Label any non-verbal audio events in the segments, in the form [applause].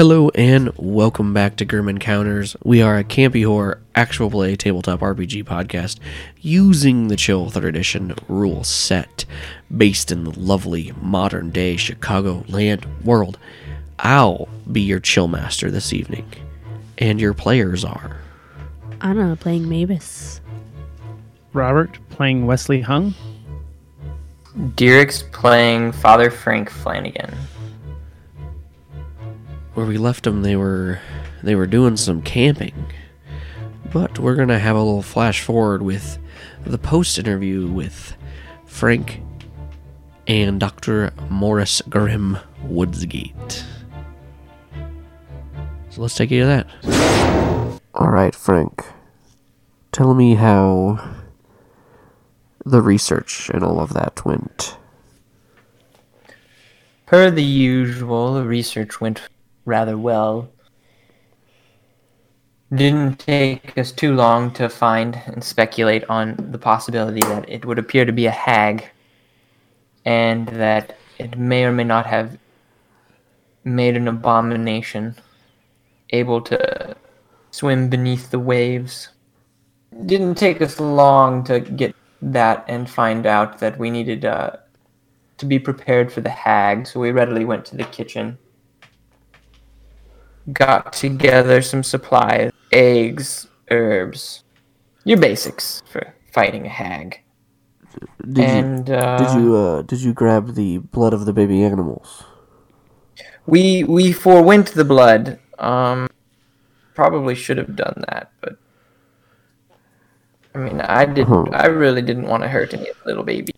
Hello and welcome back to Grim Encounters. We are a campy horror actual play tabletop RPG podcast using the Chill Third Edition rule set based in the lovely modern day Chicago land world. I'll be your chill master this evening, and your players are Anna playing Mavis. Robert playing Westly Hung. Dierikx playing Father Frank Flannigan. Where we left them. They were they were doing some camping, but we're gonna have a little flash forward with the post interview with Frank and Dr. Morris Grim Woodsgate. So let's take you to that. All right, Frank. Tell me how the research and all of that went. Per the usual, the research went rather well. Didn't take us too long to find and speculate on the possibility that it would appear to be a hag and that it may or may not have made an abomination able to swim beneath the waves. Didn't take us long to get that and find out that we needed uh, to be prepared for the hag, so we readily went to the kitchen. Got together some supplies eggs, herbs, your basics for fighting a hag. Did and you uh, did you uh, did you grab the blood of the baby animals? we we forewent the blood. Um, probably should have done that, but I mean, I did. Huh. I really didn't want to hurt any little baby.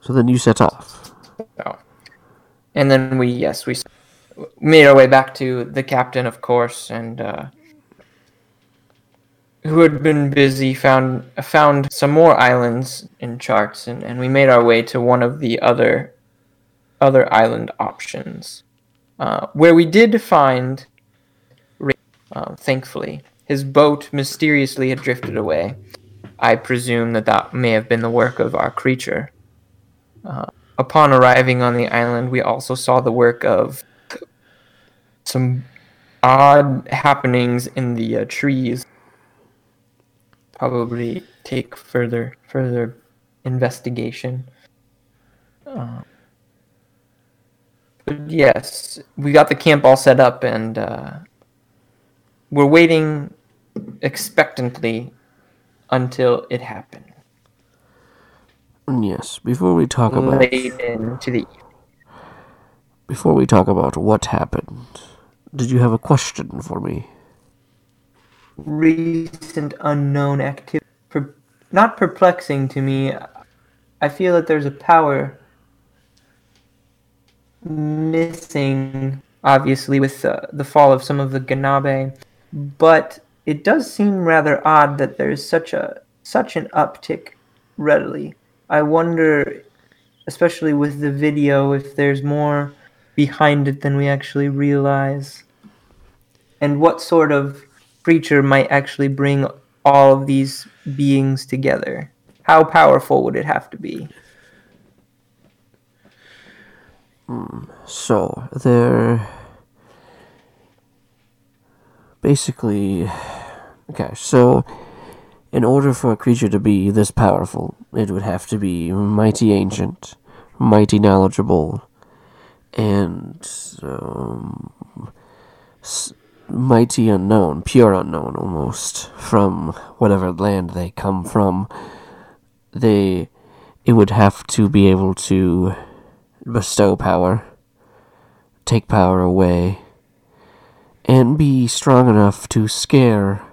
So then you set off. So, and then we yes we s- made our way back to the captain, of course, and uh, who had been busy found found some more islands in charts, and, and we made our way to one of the other other island options, uh, where we did find. Uh, thankfully, his boat mysteriously had drifted away. I presume that that may have been the work of our creature. Upon arriving on the island, we also saw the work of some odd happenings in the uh, trees. Probably take further further investigation. Uh, but yes, we got the camp all set up, and uh, we're waiting expectantly until it happened. And yes, before we talk about Late into the before we talk about what happened, did you have a question for me? recent unknown activity. Per- not perplexing to me. I feel that there's a power missing, obviously, with uh, the fall of some of the Ganabe, but it does seem rather odd that there's such a such an uptick readily. I wonder, especially with the video, if there's more behind it than we actually realize and what sort of creature might actually bring all of these beings together? How powerful would it have to be? So there, basically, okay. So, in order for a creature to be this powerful, it would have to be mighty ancient, mighty knowledgeable, and um, mighty unknown, pure unknown almost from whatever land they come from. They, it would have to be able to bestow power take power away and be strong enough to scare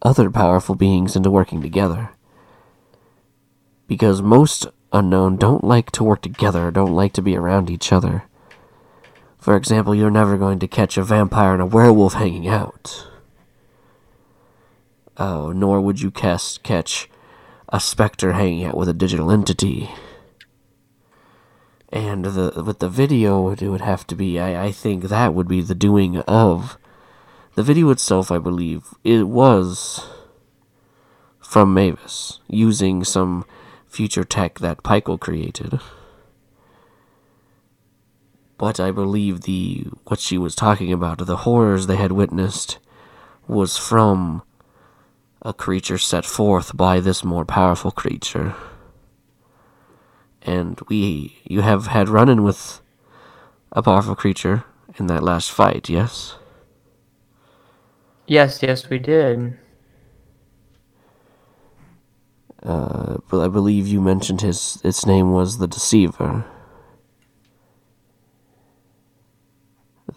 other powerful beings into working together. Because most unknown don't like to work together, don't like to be around each other. For example, you're never going to catch a vampire and a werewolf hanging out. Oh, nor would you cast, catch a specter hanging out with a digital entity. And the with the video, it would have to be. I, I think that would be the doing of the video itself. I believe it was from Mavis using some future tech that Pykel created. But I believe the what she was talking about, the horrors they had witnessed, was from a creature set forth by this more powerful creature. And we you have had run in with a powerful creature in that last fight, yes? Yes, yes, we did. Uh, but I believe you mentioned his its name was the Deceiver.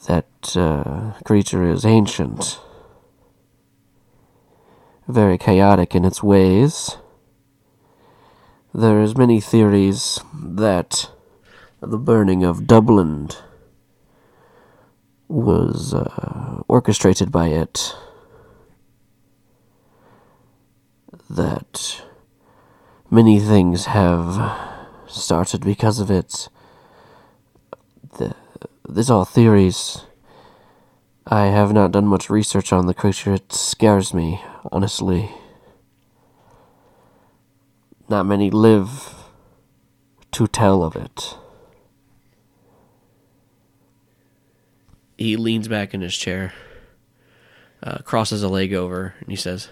That uh, creature is ancient, very chaotic in its ways. There is many theories that the burning of Dublin was uh, orchestrated by it. That many things have started because of it. The, these are all theories. I have not done much research on the creature. It scares me, honestly. Not many live to tell of it. He leans back in his chair, uh, crosses a leg over, and he says,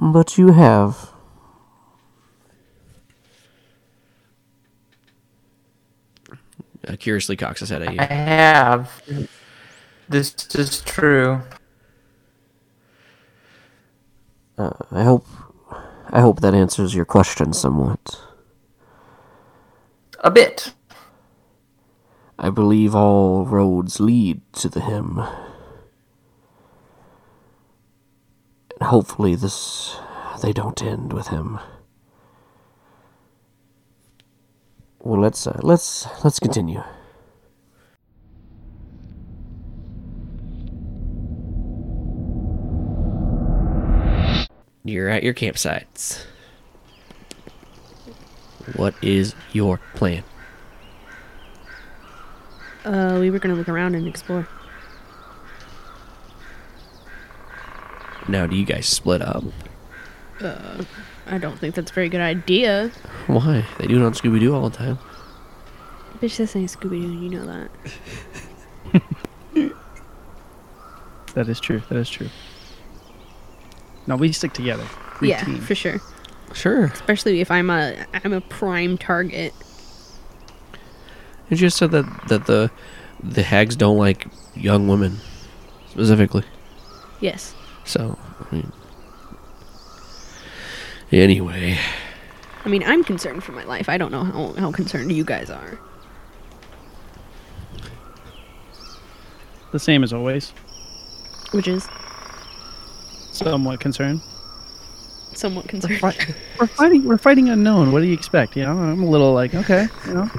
But you have. Uh, curiously cocks his head at you. I have. This is true. Uh, I hope. I hope that answers your question somewhat. A bit. I believe all roads lead to the him. And hopefully this they don't end with him. Well, let's uh, let's let's continue. You're at your campsites. What is your plan? Uh, we were gonna look around and explore. Now, do you guys split up? I don't think that's a very good idea. Why? They do it on Scooby Doo all the time. Bitch, this ain't Scooby Doo. You know that. [laughs] That is true. That is true. No, we stick together. We yeah, team. for sure. Sure. Especially if I'm a I'm a prime target. You just said that that the the hags don't like young women specifically. Yes. So, I mean, anyway, I mean, I'm concerned for my life. I don't know how, how concerned you guys are. The same as always. Which is Somewhat concerned. somewhat We're, concerned. fi- [laughs] we're fighting. We're fighting unknown. What do you expect? You know, I'm a little like, okay, you know,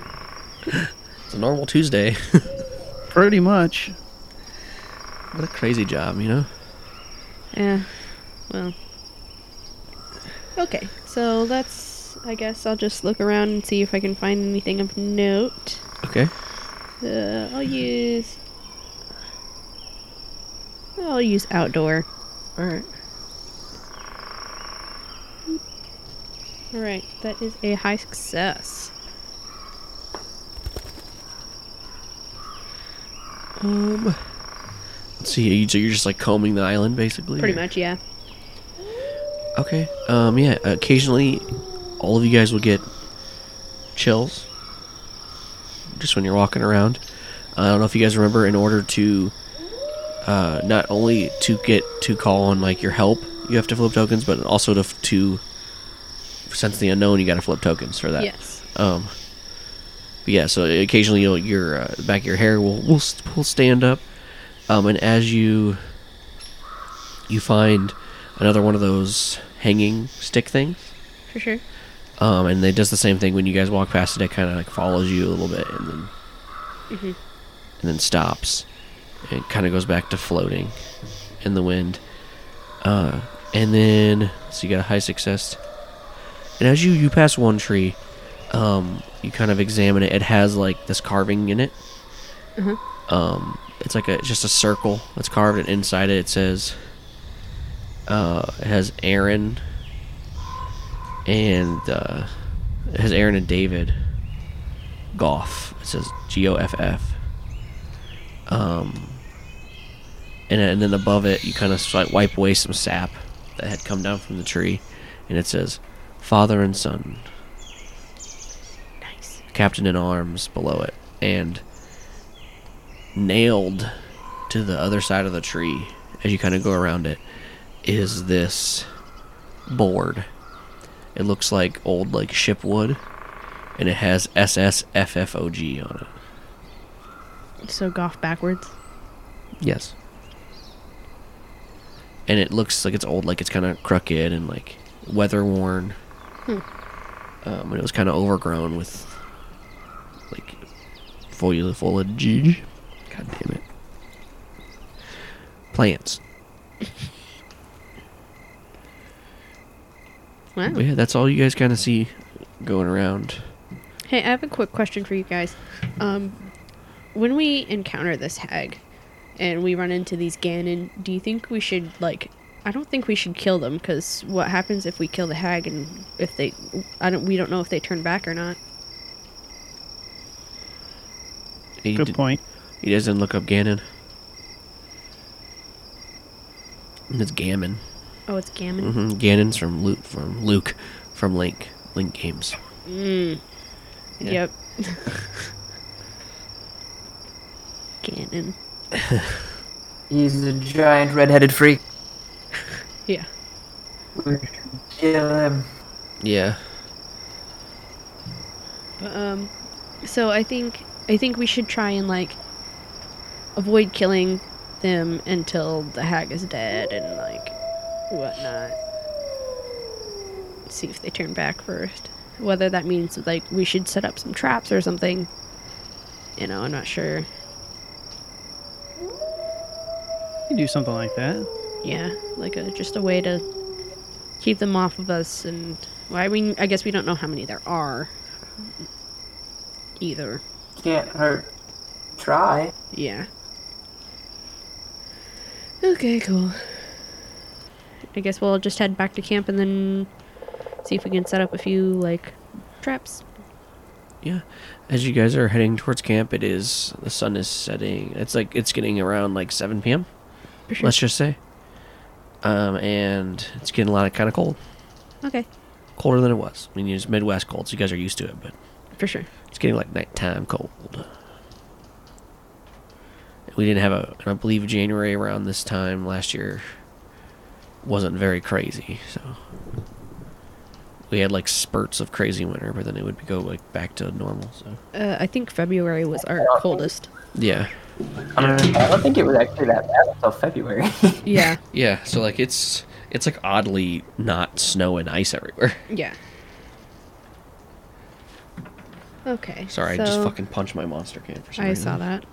it's a normal Tuesday. [laughs] pretty much. what a crazy job, you know. Yeah. Well. Okay, so let's. I guess I'll just look around and see if I can find anything of note. Okay. Uh, I'll use. I'll use outdoor. All right. Alright, that is a high success. Um. Let's see. So you're just like combing the island, basically. Pretty or- much, yeah. Okay. Um. Yeah. Occasionally, all of you guys will get chills. Just when you're walking around. I don't know if you guys remember. In order to, uh, not only to get to call on like your help, you have to flip tokens, but also to to sense the unknown, you got to flip tokens for that. Yes. Um. But yeah, so occasionally you'll, your uh, back of your hair will will, will stand up, um, and as you you find another one of those hanging stick things, For sure. um, and it does the same thing when you guys walk past it. It kind of like follows you a little bit, and then and then stops. It kind of goes back to floating in the wind, uh, and then so you got a high success. And as you you pass one tree, um, you kind of examine it. It has like this carving in it. Um, it's like a just a circle that's carved, and inside it it says, uh, has Aaron and uh, has Aaron and David Goff. It says G O F F. Um, and, and then above it, you kind of like wipe away some sap that had come down from the tree, and it says Father and Son. Nice. Captain in Arms below it, and nailed to the other side of the tree as you kind of go around it is this board. It looks like old like ship wood, and it has SSFFOG on it. So golf backwards. Yes. And it looks like it's old, like it's kind of crooked and like weather worn. Um, and it was kind of overgrown with like foliage. foliage. God damn it. Plants. Wow. But yeah, that's all you guys kind of see going around. Hey, I have a quick question for you guys. Um, when we encounter this hag and we run into these Ganon, do you think we should like? I don't think we should kill them because what happens if we kill the hag and if they, I don't, we don't know if they turn back or not. He, Good did- point. he doesn't look up Ganon. It's Gammon. Oh, it's Gammon. hmm Ganon's from Luke from Luke from Link Link Games. Mm. Yeah. Yep. [laughs] Ganon. [laughs] He's a giant red-headed freak. [laughs] Yeah. We should kill him. Yeah. But, um, so I think I think we should try and like avoid killing them until the hag is dead and like whatnot. See if they turn back first. Whether that means like we should set up some traps or something. You know, I'm not sure. You can do something like that. Yeah, like a just a way to keep them off of us and well, I mean, I guess we don't know how many there are either. Can't hurt. Try. Yeah. Okay, cool. I guess we'll just head back to camp and then see if we can set up a few like traps. Yeah. As you guys are heading towards camp, it is the sun is setting. It's like it's getting around like 7 p.m. For sure. Let's just say. Um, and it's getting a lot of kind of cold, Okay, colder than it was. I mean, it's Midwest cold, so you guys are used to it, but for sure. it's getting like nighttime cold. We didn't have a, I believe January around this time last year wasn't very crazy, so we had like spurts of crazy winter, but then it would go like back to normal. So Uh, I think February was our coldest. yeah, I don't think it was actually that bad until February. [laughs] Yeah, yeah. So like it's it's like oddly not snow and ice everywhere. yeah. Okay. Sorry, I just fucking punched my monster can for some I reason. saw that.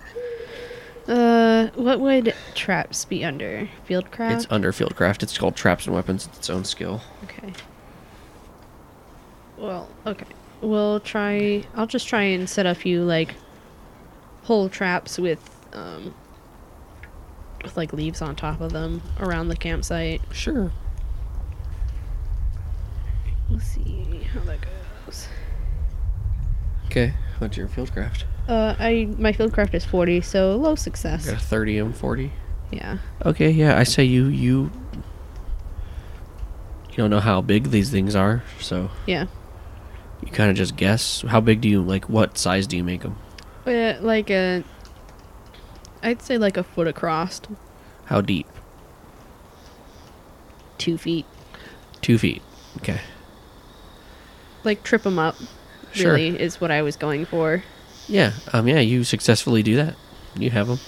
Uh, what would traps be under? Fieldcraft. It's under Fieldcraft. It's called Traps and Weapons. It's its own skill. Okay. Well, okay. We'll try. I'll just try and set a few like hole traps with um with like leaves on top of them around the campsite. Sure. We'll see how that goes. Okay. What's your Fieldcraft? Uh, I my fieldcraft is forty, so low success. Got a 30 and 40. Yeah. Okay, yeah, I say you you you don't know how big these things are, so Yeah. you kind of just guess. How big do you like? What size do you make them? Uh, like a. I'd say like a foot across, How deep? two feet. Two feet. Okay. Like trip them up. Sure. Really is what I was going for. Yeah, um, yeah, you successfully do that. You have them.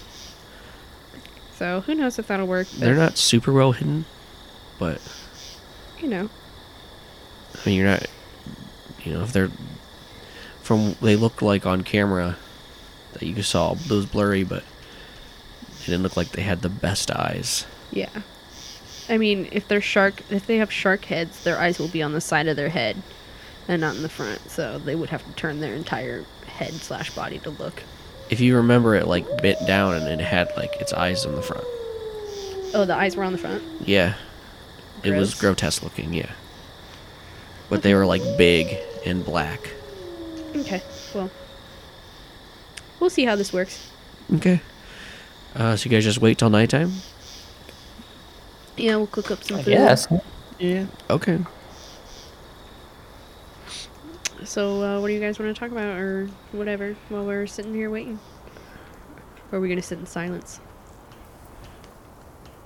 So who knows if that'll work? They're not super well hidden, but You know. I mean, you're not. You know, if they're from they look like on camera that you saw those blurry, but they didn't look like they had the best eyes. Yeah. I mean, if they're shark, if they have shark heads, their eyes will be on the side of their head, and not in the front. So they would have to turn their entire head slash body to look. If you remember it, like bit down and it had like its eyes on the front. Oh, the eyes were on the front. Yeah, it was grotesque looking. Yeah, but they were like big and black. Okay. Well, we'll see how this works. Okay. Uh, so you guys just wait till nighttime. Yeah, we'll cook up some food. Yes. Yeah. Okay. So, uh, what do you guys want to talk about, or whatever, while we're sitting here waiting? Or are we gonna sit in silence?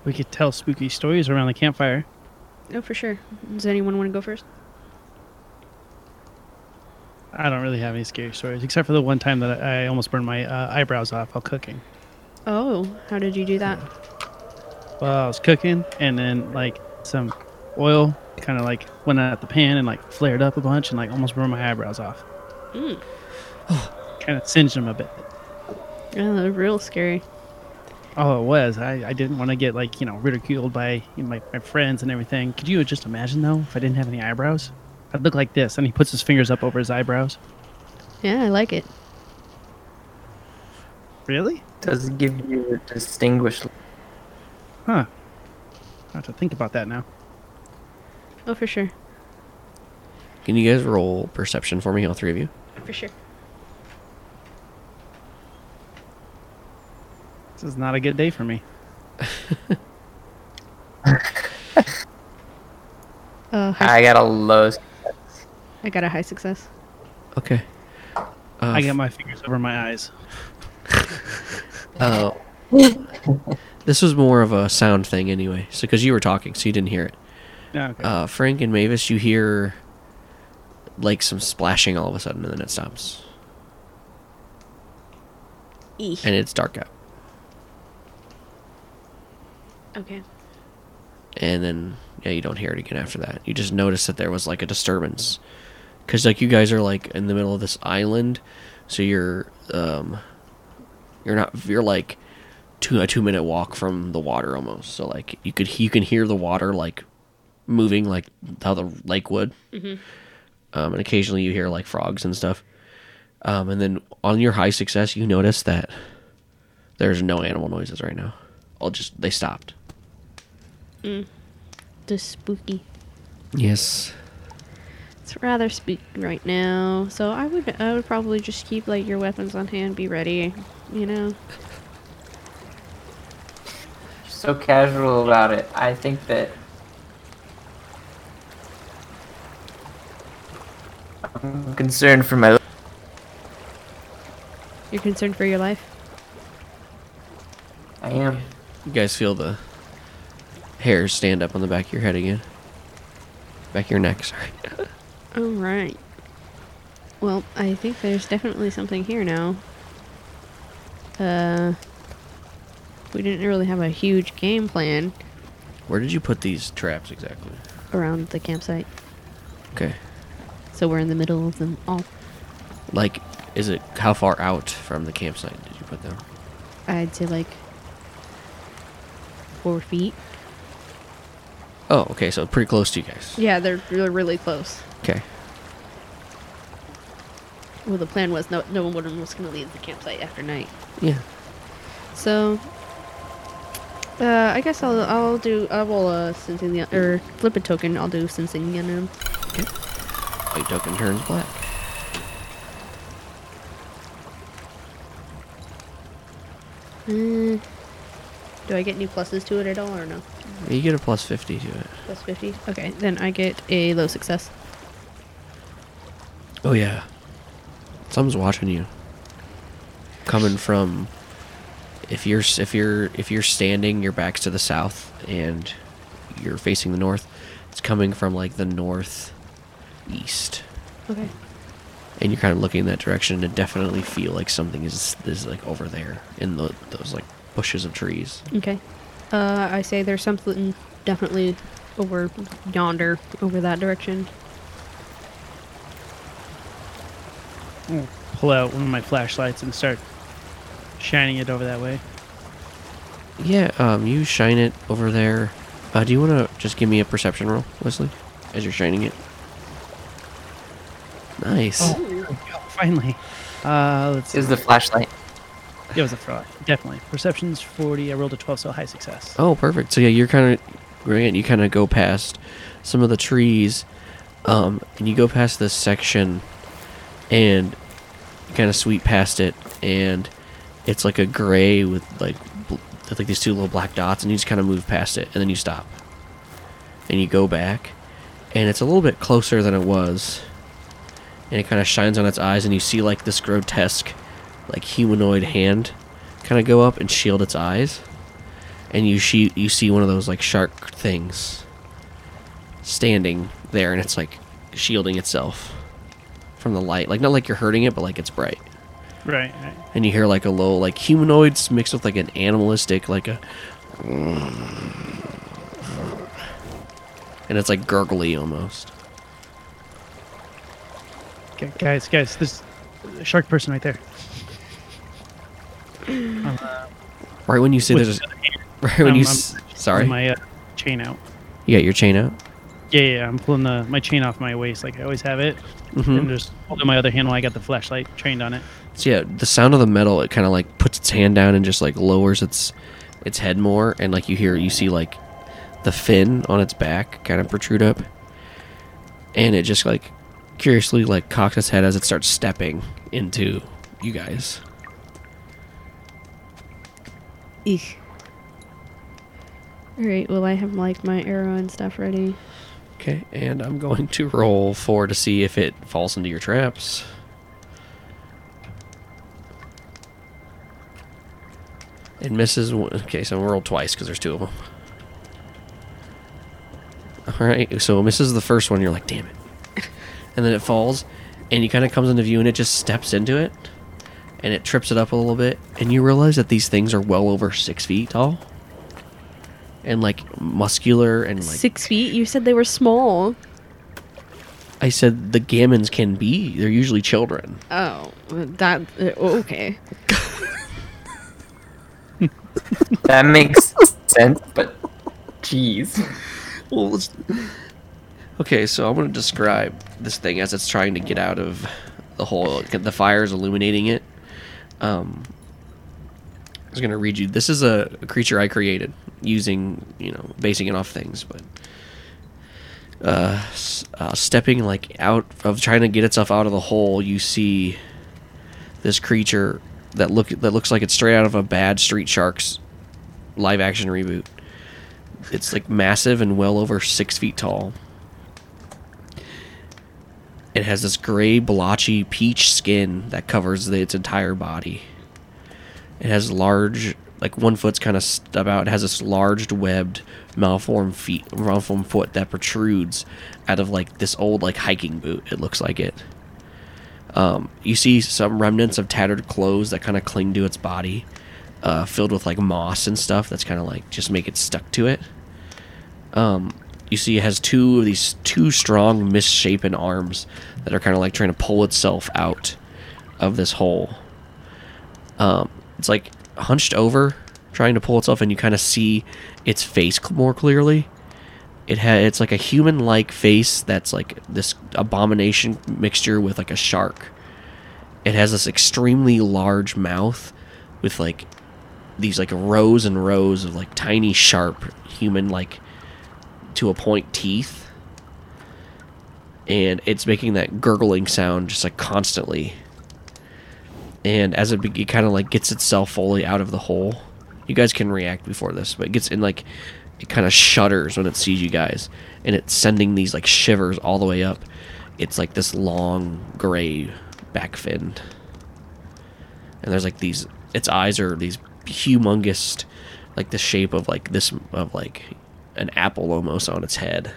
We could tell spooky stories around the campfire. Oh, for sure. Does anyone want to go first? I don't really have any scary stories, except for the one time that I I almost burned my uh, eyebrows off while cooking. Oh, how did you do that? Well, I was cooking, and then like some oil kind of like went out the pan and like flared up a bunch, and like almost burned my eyebrows off. [sighs] Mm. kind of singed them a bit. Oh, that was real scary. Oh, it was. I, I didn't want to get like you know ridiculed by you know, my, my friends and everything. Could you just imagine though if I didn't have any eyebrows? I'd look like this, and he puts his fingers up over his eyebrows. Yeah, I like it. Really? Does give you a distinguished. Look Huh. I have to think about that now. Oh, for sure. Can you guys roll perception for me, all three of you? For sure. This is not a good day for me. [laughs] Uh, I got a low. I got a high success. Okay. Uh, I got my fingers over my eyes. Uh, [laughs] [laughs] this was more of a sound thing anyway. So because you were talking, so you didn't hear it. Yeah, okay. Uh, Frank and Mavis, you hear like some splashing all of a sudden, and then it stops, Eek. and it's dark out. Okay. and then yeah you don't hear it again after that you just notice that there was like a disturbance because like you guys are like in the middle of this island so you're um you're not you're like two a two minute walk from the water almost so like you could you can hear the water like moving like how the lake would um, and occasionally you hear like frogs and stuff um, and then on your high success you notice that there's no animal noises right now all just they stopped Mm. Just spooky. yes It's rather spooky right now, so I would I would probably just keep like your weapons on hand, be ready. You know. So casual about it. I think that. I'm concerned for my. You're concerned for your life. I am. You guys feel the hairs stand up on the back of your head again. Back of your neck, [laughs] sorry. All right. Well, I think there's definitely something here now. Uh, we didn't really have a huge game plan Where did you put these traps exactly? around the campsite, Okay. So we're in the middle of them all. Like, is it how far out from the campsite did you put them? I'd say like four feet. Oh, okay, so pretty close to you guys. Yeah, they're they're really close. Okay. Well, the plan was no no one was going to leave the campsite after night. Yeah. So, uh, I guess I'll I'll do I will uh sensing the or flip a token. I'll do sensing the unknown. White token turns black. Mm, do I get any pluses to it at all or no? You get a plus 50 to it. Plus fifty. Okay, then I get a low success. Oh, yeah. Someone's watching you. Coming from. If you're if you're if you're standing, your back's to the south, and you're facing the north. It's coming from like the north east. Okay. and you're kind of looking in that direction and definitely feel like something is is like over there in the, those like bushes of trees. Okay. Uh, I say there's something definitely over yonder, over that direction. I'll pull out one of my flashlights and start shining it over that way. Yeah, um, you shine it over there. Uh, do you want to just give me a perception roll, Leslie, as you're shining it? Nice. Oh, [laughs] finally. Uh, let's see. Is the flashlight? It was a fraud. Definitely. Perception's 40. I rolled a 12, so high success. Oh, perfect. So yeah, you're kind of Grant. You kind of go past some of the trees, um, and you go past this section, and kind of sweep past it, and it's like a gray with like bl- like these two little black dots, and you just kind of move past it, and then you stop, and you go back, and it's a little bit closer than it was, and it kind of shines on its eyes, and you see like this grotesque, like humanoid hand, kind of go up and shield its eyes. And you see you see one of those like shark things standing there and it's like shielding itself from the light. Like not like you're hurting it but like it's bright. Right, right. and you hear like a low like humanoids mixed with like an animalistic like a and it's like gurgly almost Okay, guys, guys, this shark person right there. Um, uh, right when you say there's the a, other hand, [laughs] right when um, you s- sorry my uh, chain out. you got your chain out Yeah, yeah, I'm pulling the my chain off my waist like I always have it, Mhm. and just holding my other hand while I got the flashlight trained on it. So yeah, the sound of the metal, it kind of like puts its hand down and just like lowers its its head more, and like you hear, you see like the fin on its back kind of protrude up, and it just like curiously like cocks its head as it starts stepping into you guys. Eek. Alright, well, I have like my arrow and stuff ready. Okay, and I'm going to roll four to see if it falls into your traps. It misses. One. Okay, so we'll roll twice because there's two of them. All right, so misses the first one. You're like, damn it, and then it falls, and it kind of comes into view, and it just steps into it, and it trips it up a little bit, and you realize that these things are well over six feet tall, and like muscular and like Six feet? You said they were small. I said the gammons can be. They're usually children. Oh, that. Uh, okay. That makes sense, but jeez. Well, let's... okay, so I'm going to describe this thing as it's trying to get out of the hole. The fire is illuminating it. Um, I was going to read you. This is a, creature I created using, you know, basing it off things, but uh, uh, stepping like out of trying to get itself out of the hole, you see this creature that look that looks like it's straight out of a bad Street Sharks live action reboot. It's like massive and well over six feet tall. It has this gray, blotchy peach skin that covers the, its entire body. It has large, like one foot's kind of stub out. It has this large, webbed, malformed feet, malformed foot that protrudes out of like this old, like hiking boot. It looks like it. Um, you see some remnants of tattered clothes that kind of cling to its body, uh, filled with like moss and stuff. That's kind of like just make it stuck to it. Um, you see, it has two of these two strong, misshapen arms that are kind of like trying to pull itself out of this hole. Um, it's like hunched over, trying to pull itself, and you kind of see its face more clearly. It ha- it's like a human-like face that's like this abomination mixture with like a shark. It has this extremely large mouth with like these like rows and rows of like tiny sharp human like to a point teeth. And it's making that gurgling sound just like constantly. And as it, it kind of like gets itself fully out of the hole. You guys can react before this but it gets in like it kind of shudders when it sees you guys. And it's sending these like shivers all the way up. It's like this long gray back fin. And there's like these its eyes are these humongous like the shape of like this of like an apple almost on its head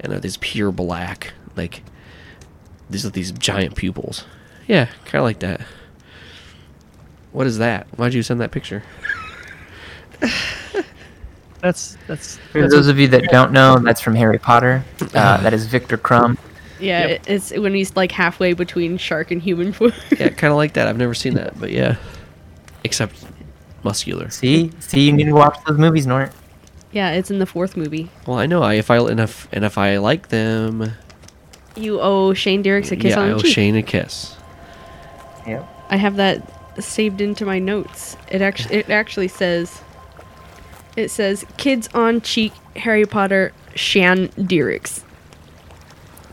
and they're this pure black like these are these giant pupils. Yeah, kind of like that. What is that? Why'd you send that picture? [laughs] That's that's. For that's those of you that don't know, that's from Harry Potter. Uh, that is Viktor Krum. Yeah, Yep. it's when he's like halfway between shark and human form. [laughs] Yeah, kind of like that. I've never seen that, but yeah, except muscular. See, see, you need to watch those movies, Nort. Yeah, it's in the fourth movie. Well, I know. I if I and if and if I like them, You owe Shane Dierikx a kiss yeah, on I the owe cheek. Shane a kiss. Yep. I have that saved into my notes. It actually it actually says it says kids on cheek Harry Potter Shan Dierikx.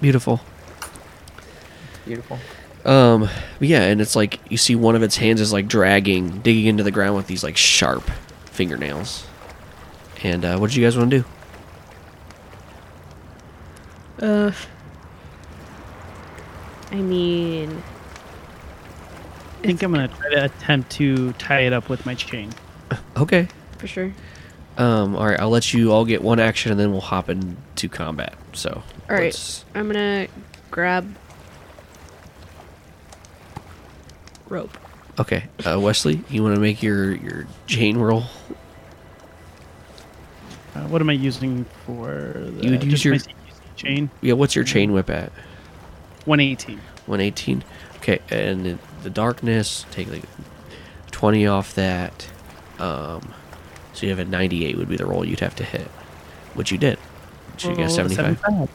Beautiful. Beautiful. Um, but yeah, and it's like you see one of its hands is like dragging, digging into the ground with these like sharp fingernails. And uh, what did you guys want to do? Uh I mean I think I'm gonna try to attempt to tie it up with my chain. [laughs] Okay. for sure. Um, all right, I'll let you all get one action, and then we'll hop into combat. So, All right. let's- I'm gonna grab rope. Okay, uh, Westly, you want to make your your chain roll? Uh, what am I using for? The, You would use your- chain. Yeah, what's your chain whip at? 118. 118. Okay, and the darkness, take like 20 off that. Um, so you have a 98 would be the roll you'd have to hit, which you did. So you got 75. 75.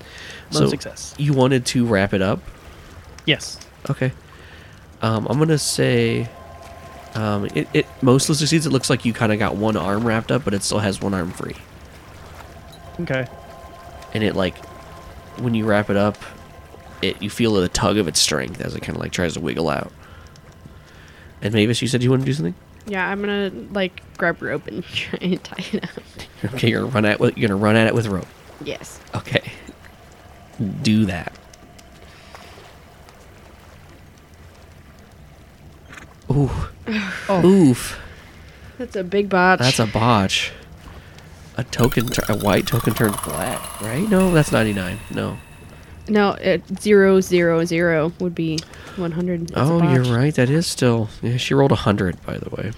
So success. you wanted to wrap it up. Yes. Okay. Um, I'm gonna say, um, it, it mostly succeeds. It looks like you kind of got one arm wrapped up, but it still has one arm free. Okay. And it like, when you wrap it up, it you feel the tug of its strength as it kind of like tries to wiggle out. And Mavis, you said you want to do something. Yeah, I'm gonna like grab rope and [laughs] try and tie it up. Okay, you're gonna run at with you're gonna run at it with rope. Yes. Okay. Do that. Ooh. [sighs] Oh. Oof. That's a big botch. That's a botch. A token, a white token turns black, right? No, that's 99. No. no. It, zero zero zero would be 100. That's oh, you're right. That is still. Yeah, she rolled 100, by the way.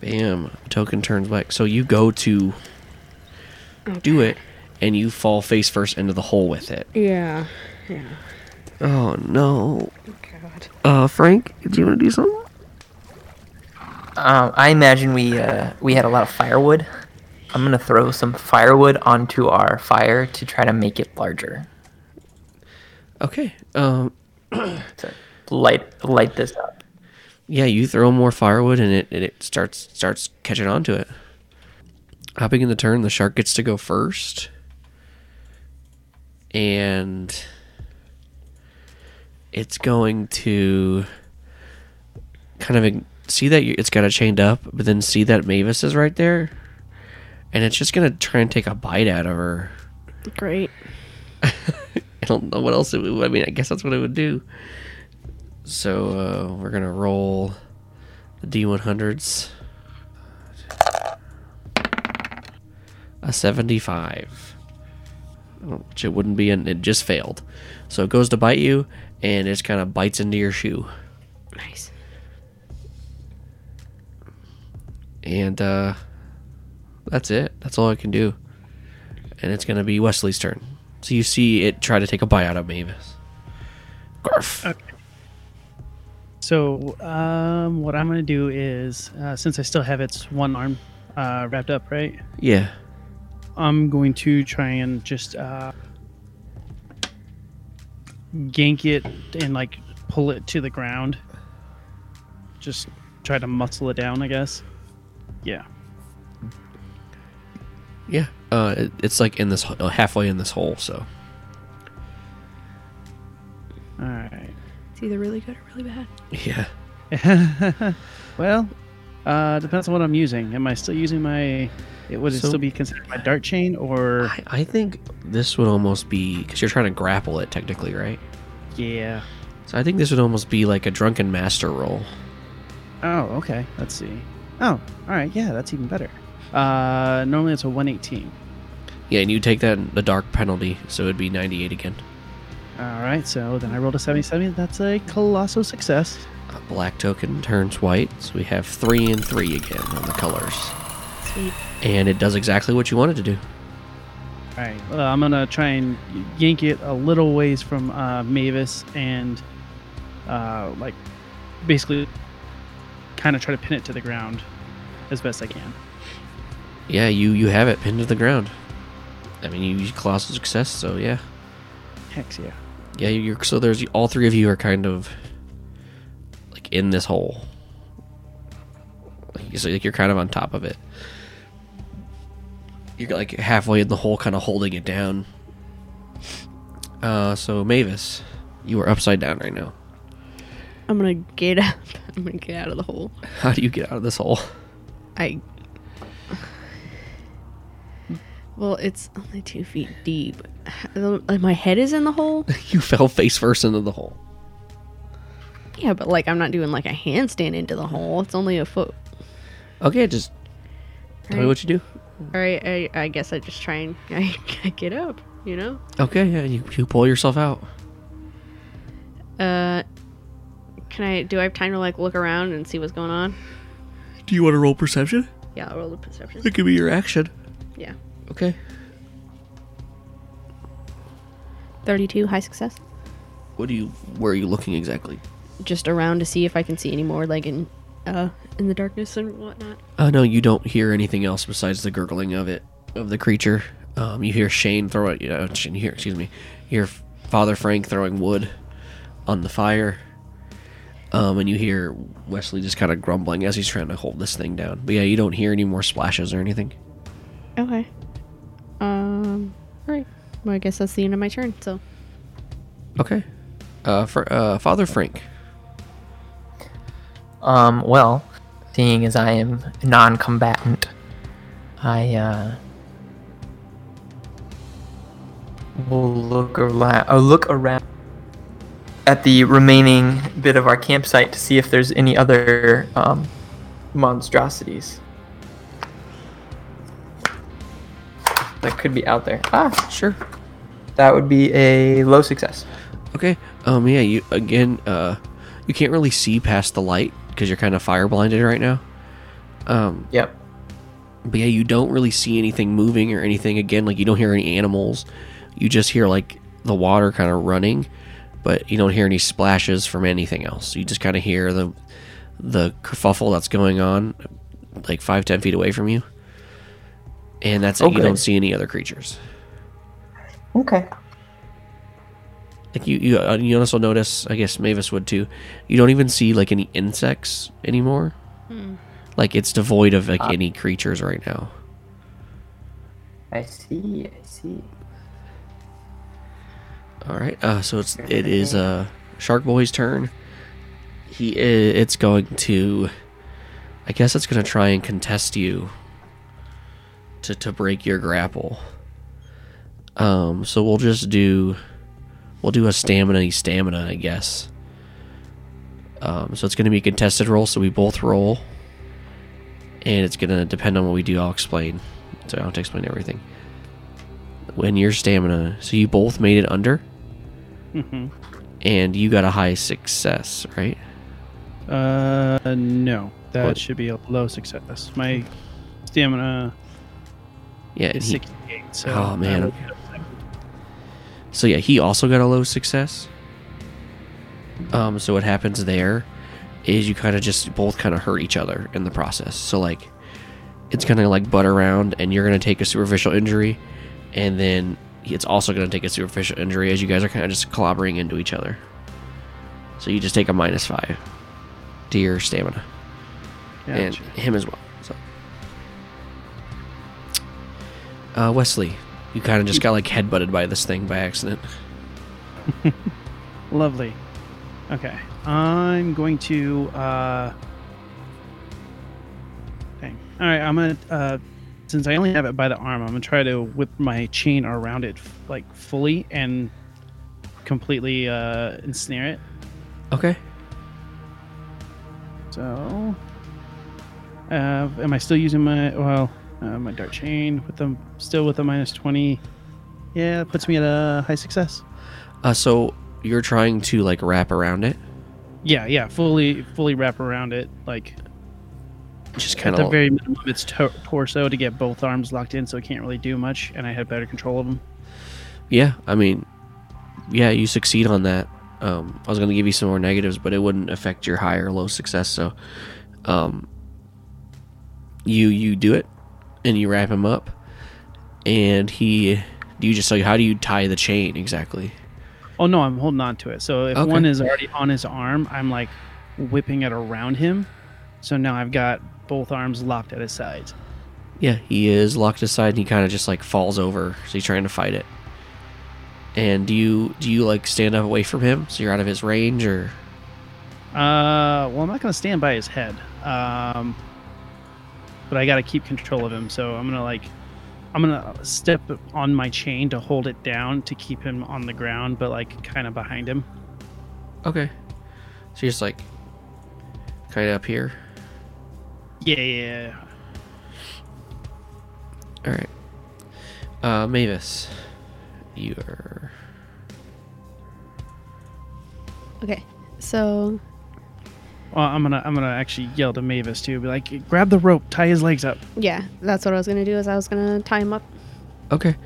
Bam. Token turns black. So you go to do it, and you fall face first into the hole with it. Yeah. Yeah. Oh, no. God. Uh, Frank, do you want to do something? Um, I imagine we uh, we had a lot of firewood. I'm gonna throw some firewood onto our fire to try to make it larger Okay. Um, [clears throat] to light light this up. yeah, you throw more firewood, and it, and it starts starts catching on to it. Hopping in the turn, the shark gets to go first, and it's going to kind of see that it's got it chained up, but then see that Mavis is right there, and it's just gonna try and take a bite out of her. Great. [laughs] I don't know what else it would. I mean, I guess that's what it would do. So uh, we're gonna roll the D100s. A 75. Which it wouldn't be, and it just failed. So it goes to bite you, and it just kind of bites into your shoe. Nice. And uh, that's it. That's all I can do. And it's gonna be Westly's turn. So you see it try to take a bite out of Mavis. Garf. Okay. So, um, what I'm gonna do is, uh, since I still have its one arm uh, wrapped up, right? Yeah. I'm going to try and just uh, gank it and like pull it to the ground. Just try to muscle it down, I guess. Yeah. Yeah. Uh, it, it's like in this uh, halfway in this hole. So All right. It's either really good or really bad. yeah. [laughs] well, uh, depends on what I'm using. Am I still using my? It would it still be considered my dart chain or? I, I think this would almost be because you're trying to grapple it technically, right? Yeah. So I think this would almost be like a drunken master roll. Oh, okay. Let's see. Oh, all right. Yeah, that's even better. Uh, normally it's a 118. Yeah, and you take that the dark penalty, so it'd be 98 again. All right, so then I rolled a 77. That's a colossal success. A black token turns white, so we have three and three again on the colors. Sweet. And it does exactly what you wanted to do. All right, uh, I'm gonna try and yank it a little ways from uh, Mavis and, uh, like, basically, kind of try to pin it to the ground as best I can. Yeah, you you have it pinned to the ground. I mean, you use colossal success, so yeah, Hex yeah. yeah. You're so there's all three of you are kind of like in this hole. Like, so, like you're kind of on top of it. You're like halfway in the hole, kind of holding it down. Uh, so Mavis, you are upside down right now. I'm gonna get up. I'm gonna get out of the hole. How do you get out of this hole? I. Well, it's only two feet deep. My head is in the hole. [laughs] You fell face first into the hole. Yeah, but like I'm not doing like a handstand into the hole. It's only a foot. Okay, just tell me what you do. All right, I, I guess I just try and [laughs] I, I get up. You know. Okay, yeah, you, you pull yourself out. Uh, can I? Do I have time to like look around and see what's going on? Do you want to roll perception? Yeah, I'll roll the perception. It could be your action. Yeah, Okay. thirty-two, high success. What do you? Where are you looking exactly? Just around to see if I can see any more like in, uh, in the darkness and whatnot. Uh, no, you don't hear anything else besides the gurgling of it, of the creature. Um, you hear Shane throw it. You know, Shane, you hear, excuse me, you hear Father Frank throwing wood on the fire. Um, and you hear Westly just kind of grumbling as he's trying to hold this thing down. But yeah, you don't hear any more splashes or anything. Okay. Um. All right. Well, I guess that's the end of my turn. So. Okay. Uh, for uh, Father Frank. Um, well, seeing as I am non-combatant, I uh, will look around. Uh, look around at the remaining bit of our campsite to see if there's any other um, monstrosities that could be out there. Ah, Sure. that would be a low success. Okay. Um. Yeah. You again. Uh. You can't really see past the light because you're kind of fire blinded right now. Um. Yep. But yeah, you don't really see anything moving or anything. Again, like you don't hear any animals. You just hear like the water kind of running, but you don't hear any splashes from anything else. You just kind of hear the the kerfuffle that's going on, like five ten feet away from you. And that's it. You don't see any other creatures. Okay. Like you, you, uh, you also notice. I guess Mavis would too. You don't even see like any insects anymore. Like it's devoid of like any creatures right now. I see. I see. All right. Uh, so it's it is uh Shark Boy's turn. He it's going to, I guess it's going to try and contest you. To to break your grapple. Um. So we'll just do, we'll do a stamina stamina I guess. Um. So it's going to be a contested roll. So we both roll. And it's going to depend on what we do. I'll explain. So I don't have to explain everything. When your stamina, so you both made it under Mm-hmm. and you got a high success, right? Uh, no, that What? should be a low success. My stamina Yeah. is he- 68. So Oh, man, so yeah, he also got a low success. Um, so what happens there is you kind of just both kind of hurt each other in the process. So like, it's gonna like butt around, and you're gonna take a superficial injury, and then it's also gonna take a superficial injury as you guys are kind of just clobbering into each other. So you just take a minus five to your stamina. and him as well. So, uh, Westly, you kind of just got like headbutted by this thing by accident. [laughs] Lovely. Okay. I'm going to uh Dang. Alright, I'm gonna uh since I only have it by the arm, I'm gonna try to whip my chain around it like fully and completely uh ensnare it. Okay. So uh am I still using my well uh, my dart chain with them still with a minus twenty? Yeah, that puts me at a high success. Uh, so you're trying to like wrap around it, Yeah, yeah, fully fully wrap around it, like just at kind the of. very minimum its to- torso to get both arms locked in, so it can't really do much, and I had better control of them. Yeah, I mean, yeah, you succeed on that. Um, I was gonna give you some more negatives, but it wouldn't affect your high or low success. So, um, you you do it, and you wrap him up, and he. Do you just like how do you tie the chain exactly? Oh no, I'm holding on to it. So if Okay. one is already on his arm, I'm like whipping it around him. So now I've got both arms locked at his sides. Yeah, he is locked aside, and he kind of just like falls over. So he's trying to fight it. And do you do you like stand up away from him so you're out of his range, or Uh, well, I'm not gonna stand by his head. Um, but I gotta keep control of him. So I'm gonna like, I'm gonna step on my chain to hold it down to keep him on the ground, but like kind of behind him. okay? So you're just like kind of up here. Yeah, yeah. yeah. All right. Uh, Mavis, you're Okay, so Well, I'm gonna I'm gonna actually yell to Mavis too. Be like, grab the rope, tie his legs up. yeah, that's what I was gonna do. Is I was gonna tie him up. okay.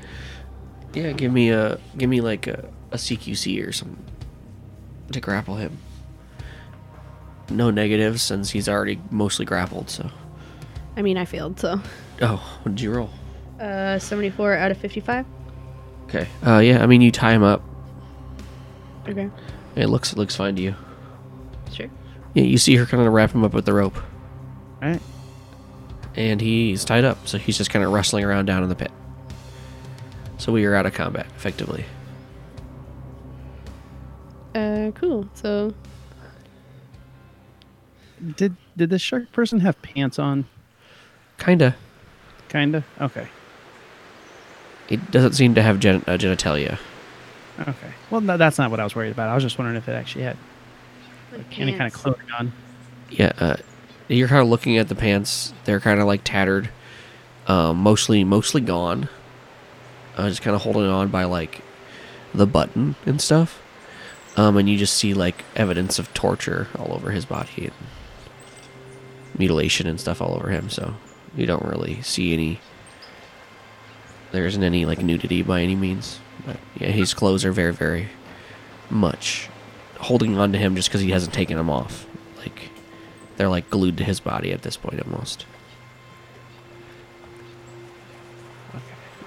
Yeah, give me a give me like a, a CQC or something to grapple him. No negatives since he's already mostly grappled. So, I mean, I failed. So, oh, what did you roll? uh, 74 out of 55. Okay. Uh, yeah. I mean, you tie him up. Okay, It looks it looks fine to you. sure. Yeah, you see her kind of wrap him up with the rope, All right. and he's tied up, so he's just kind of wrestling around down in the pit. So we are out of combat, effectively. Uh, cool. So, Did did the shark person have pants on? Kinda. Kinda. Okay. It doesn't seem to have gen- uh, genitalia. Okay. Well, no, that's not what I was worried about. I was just wondering if it actually had any kind of clothing on. Yeah, uh, you're kind of looking at the pants. They're kind of like tattered, um, mostly mostly gone. Uh, just kind of holding on by like the button and stuff. Um, and you just see like evidence of torture all over his body and mutilation and stuff all over him. So you don't really see any. There isn't any like nudity by any means. But yeah, his clothes are very very much holding on to him just because he hasn't taken them off. Like they're like glued to his body at this point almost.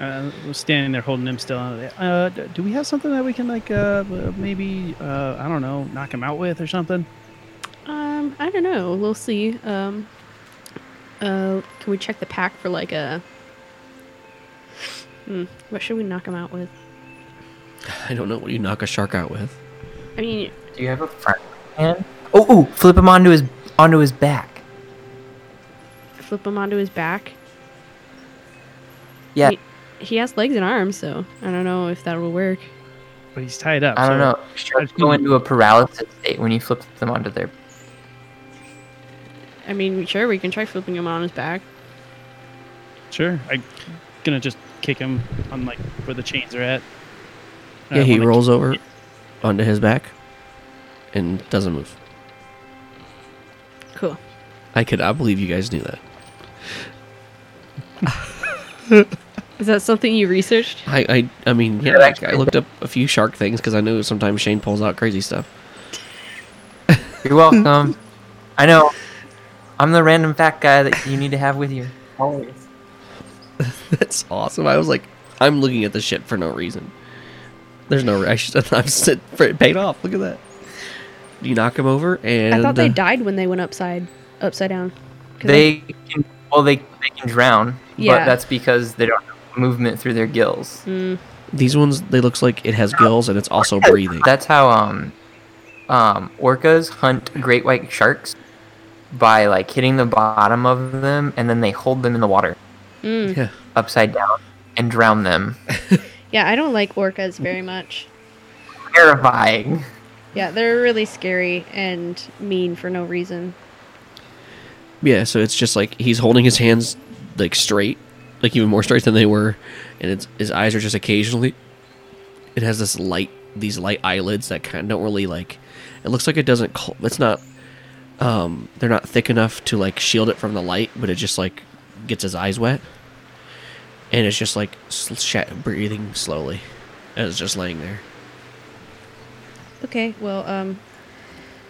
Uh, standing there holding him still. Uh, do we have something that we can like uh, maybe uh I don't know knock him out with or something? Um, I don't know. We'll see. Um, uh, can we check the pack for like a? Hmm. What should we knock him out with? [laughs] I don't know what you knock a shark out with. I mean, Do you have a front hand? Oh, ooh, flip him onto his onto his back. flip him onto his back. Yeah, He, he has legs and arms, so I don't know if that will work. But he's tied up. I don't so- know. Sharks go into a paralysis state when you flip them onto their. I mean, sure, we can try flipping him on his back. Sure. I'm gonna just kick him on like where the chains are at. Yeah, he rolls kick- over onto his back and doesn't move. Cool. I cannot believe you guys knew that. [laughs] Is that something you researched? I I, I mean, yeah, Yeah, like, I looked up a few shark things because I knew sometimes Shane pulls out crazy stuff. You're welcome. [laughs] I know. I'm the random fat guy that you need to have with you. Always. [laughs] That's awesome. I was like, I'm looking at the shit for no reason. There's no I should, [laughs] I'm sit for it paid off. Look at that. You knock him over, and I thought they uh, died when they went upside upside down. 'Cause They can, well, they they can drown, Yeah. but that's because they don't have movement through their gills. Mm, these ones they looks like it has gills and it's also breathing. That's how um um orcas hunt great white sharks by like hitting the bottom of them and then they hold them in the water mm. Yeah. upside down and drown them. [laughs] Yeah, I don't like orcas very much. Terrifying. Yeah, they're really scary and mean for no reason. Yeah, so it's just like he's holding his hands like straight, like even more straight than they were, and it's his eyes are just occasionally. It has this light these light eyelids that kind of don't really like. It looks like it doesn't. Cl- it's not. Um, they're not thick enough to like shield it from the light, but it just like gets his eyes wet, and it's just like sh- breathing slowly, and it's just laying there. Okay, well, um,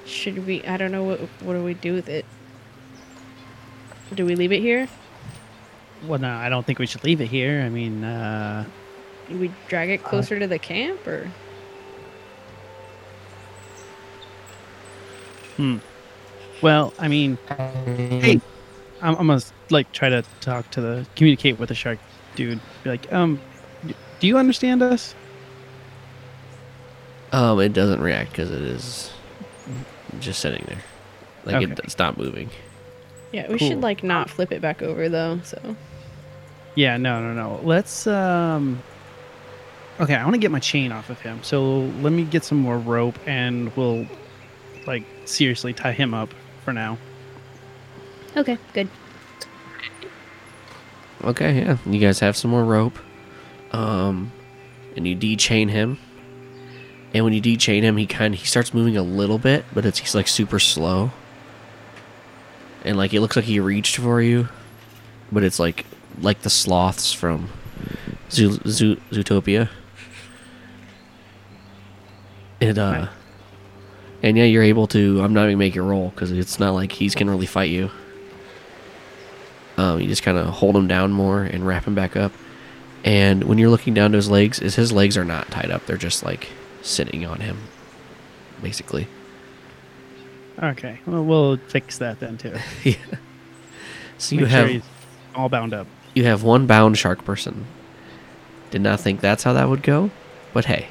should we? I don't know what. What do we do with it? Do we leave it here? Well, no, I don't think we should leave it here. I mean, uh, Do we drag it closer to the camp, or? Well, I mean, hey, I'm, I'm gonna like try to talk to the communicate with the shark dude. Be like, um, do you understand us? Um, it doesn't react because it is just sitting there, like Okay. it's not moving. Yeah, we Cool. should like not flip it back over though. So Yeah, no, no, no. Let's um. Okay, I want to get my chain off of him. So let me get some more rope, and we'll like seriously tie him up for now. okay, good. Okay, yeah. You guys have some more rope. Um and you de-chain him. And when you de-chain him, he kind of he starts moving a little bit, but it's he's like super slow. And like it looks like he reached for you, but it's like like the sloths from Zoo, Zoo, Zootopia. And uh Right. And yeah, you're able to I'm not even make your roll cuz it's not like he's gonna really fight you. Um, you just kind of hold him down more and wrap him back up. And when you're looking down to his legs, is his legs are not tied up; they're just like sitting on him, basically. Okay, well we'll fix that then too. [laughs] yeah. So you have sure all bound up. you have one bound shark person. Did not think that's how that would go, but hey,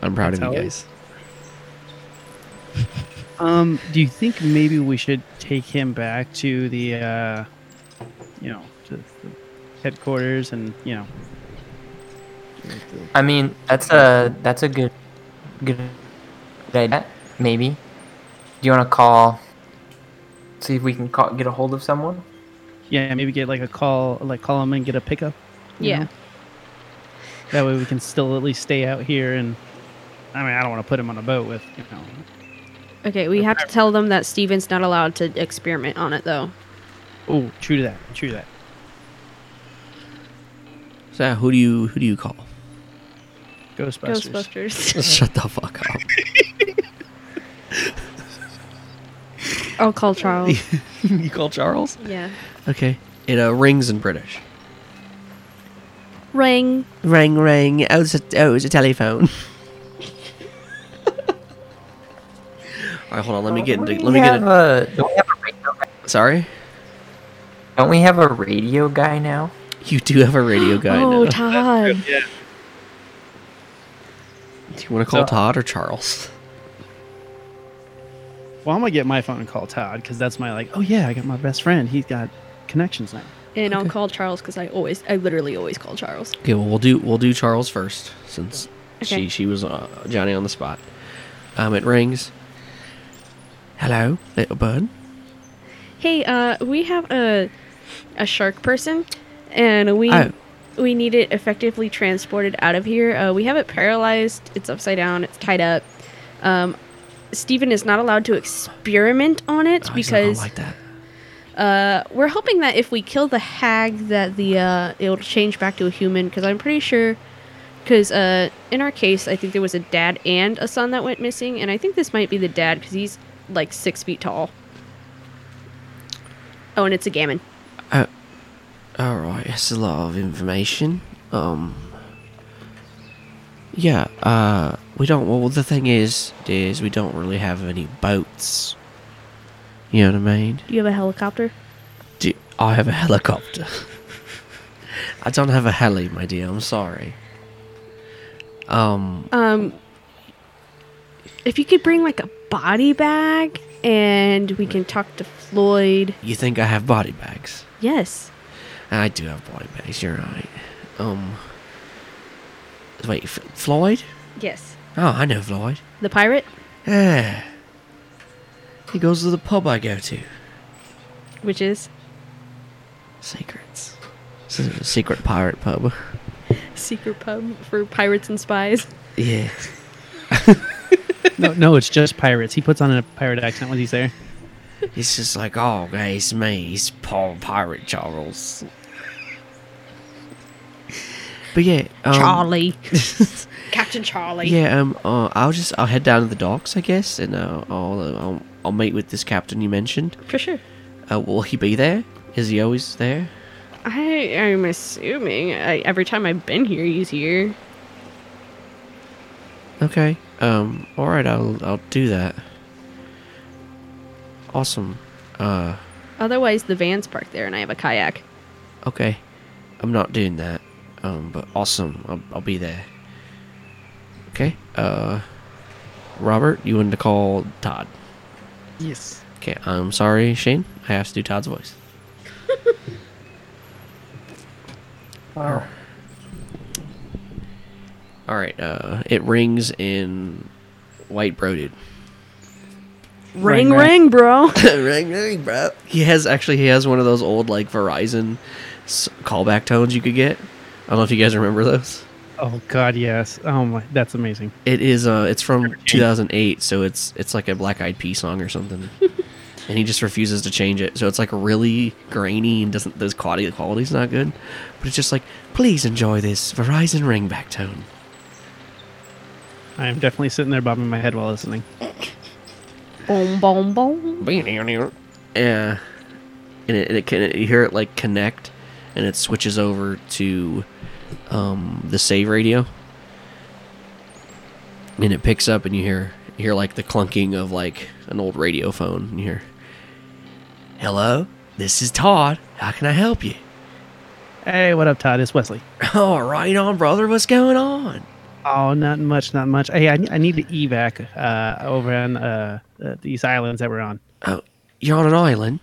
I'm proud That's of you guys. Um, do you think maybe we should take him back to the, uh, you know, to the headquarters and you know, I mean, that's a that's a good good idea. Maybe. Do you want to call? See if we can call, get a hold of someone. yeah, maybe get like a call, like call him and get a pickup. you Yeah. know? That way we can still at least stay out here and. I mean, I don't want to put him on a boat with, you know. Okay, we have to tell them that Steven's not allowed to experiment on it though. Oh, true to that. True to that. So who do you who do you call? Ghostbusters. Ghostbusters. [laughs] [laughs] Shut the fuck up. I'll call Charles. [laughs] you call Charles? yeah. Okay. It uh, rings in British. Ring. Ring, ring. Oh, it's a, oh, it's a telephone. Right, hold on. Let me get into. Let me get. In, a. Don't we have a radio guy? sorry, Don't we have a radio guy now? you do have a radio guy oh, now. Todd. Do you want to call So- Todd or Charles? Well, I'm gonna get my phone and call Todd because that's my like. Oh yeah, I got my best friend. He's got connections now. And I'll call Charles because I always, I literally always call Charles. Okay, well we'll do we'll do Charles first since Okay. she she was uh, Johnny on the spot. Um, it rings. Hello, little bird. Hey, uh, we have a a shark person, and we Oh. we need it effectively transported out of here. Uh, we have it paralyzed. It's upside down. It's tied up. Um, Stephen is not allowed to experiment on it Oh, because like that. uh, we're hoping that if we kill the hag, that the uh, it'll change back to a human. Because I'm pretty sure. Because uh, in our case, I think there was a dad and a son that went missing, and I think this might be the dad because he's like six feet tall. Oh, and it's a gammon. All right, that's a lot of information. Um, yeah. Uh, we don't. Well, the thing is, is we don't really have any boats. You know what I mean? Do you have a helicopter? Do I have a helicopter? [laughs] I don't have a heli, my dear. I'm sorry. Um, Um, if you could bring like a body bag, and we can talk to Floyd. you think I have body bags? Yes. I do have body bags. You're right. Um, wait, F- Floyd? Yes. Oh, I know Floyd. The pirate, Yeah. He goes to the pub I go to. which is Secrets. It's a secret pirate pub. Secret pub for pirates and spies. Yeah. [laughs] No, no, it's just pirates. He puts on a pirate accent when he's there. It's just like, oh, guys, it's me. It's Paul Pirate Charles. But yeah, um, Charlie. [laughs] Captain Charlie. Yeah, um, uh, I'll just I'll head down to the docks, I guess, and uh, I'll, uh, I'll I'll meet with this captain you mentioned. For sure. Uh, will he be there? Is he always there? I I am assuming I, every time I've been here, he's here. Okay. Um. All right. I'll I'll do that. Awesome. Uh. Otherwise, the van's parked there, and I have a kayak. Okay. I'm not doing that. Um. But awesome. I'll I'll be there. Okay. Uh. Robert, you wanted to call Todd. Yes. Okay. I'm sorry, Shane. I have to do Todd's voice. [laughs] Wow. All right. Uh. It rings in white brooded. Ring, Ring, ring, bro. [laughs] [laughs] ring ring bro he has actually he has one of those old like verizon s- callback tones you could get i don't know if you guys remember those Oh God, yes. Oh my, that's amazing. it is uh it's from 2008 so it's it's like a black eyed pea song or something [laughs] and he just refuses to change it so it's like really grainy and doesn't those quality quality's not good but it's just like please enjoy this verizon ringback tone I am definitely sitting there bobbing my head while listening. boom, boom, boom. Yeah, and it, and it can you hear it like connect, and it switches over to um, the save radio, and it picks up, and you hear you hear like the clunking of like an old radio phone. And you hear, "Hello, this is Todd. How can I help you?" Hey, what up, Todd? It's Westly. [laughs] Oh, right on, brother. What's going on? Oh, not much, not much. Hey, I, I need to evac uh, over on uh, these islands that we're on. Oh, you're on an island.